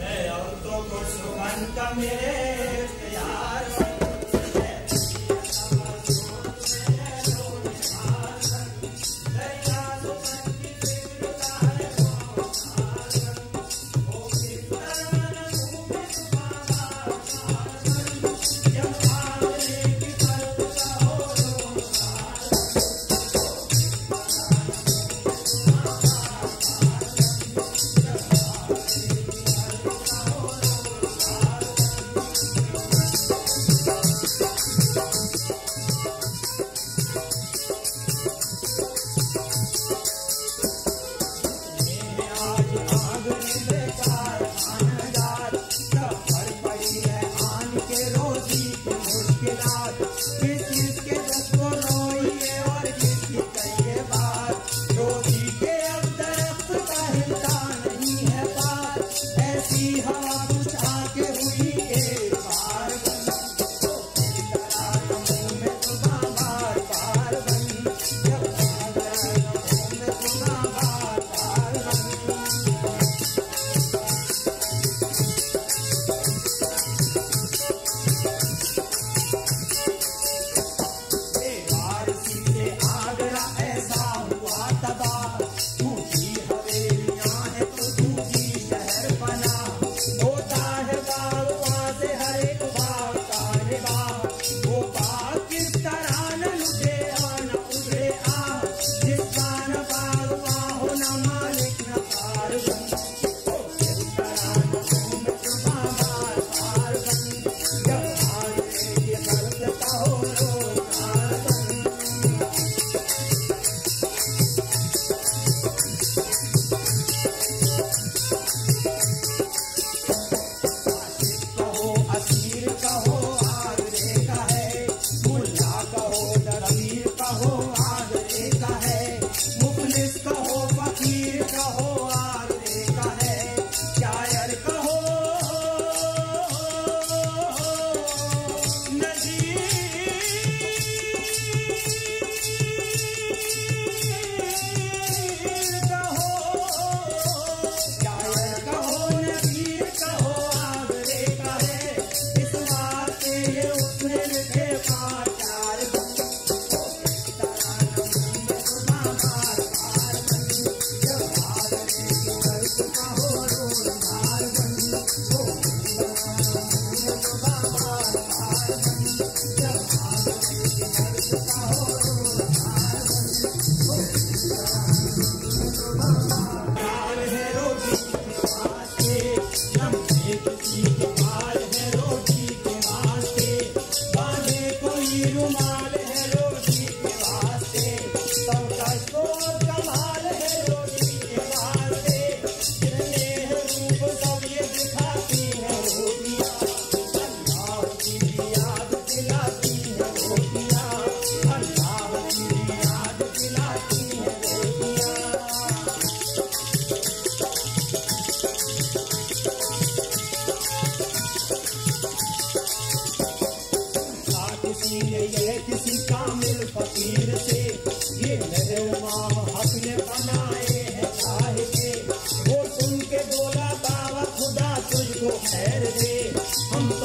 Hey, I'll talk to you, man, come here.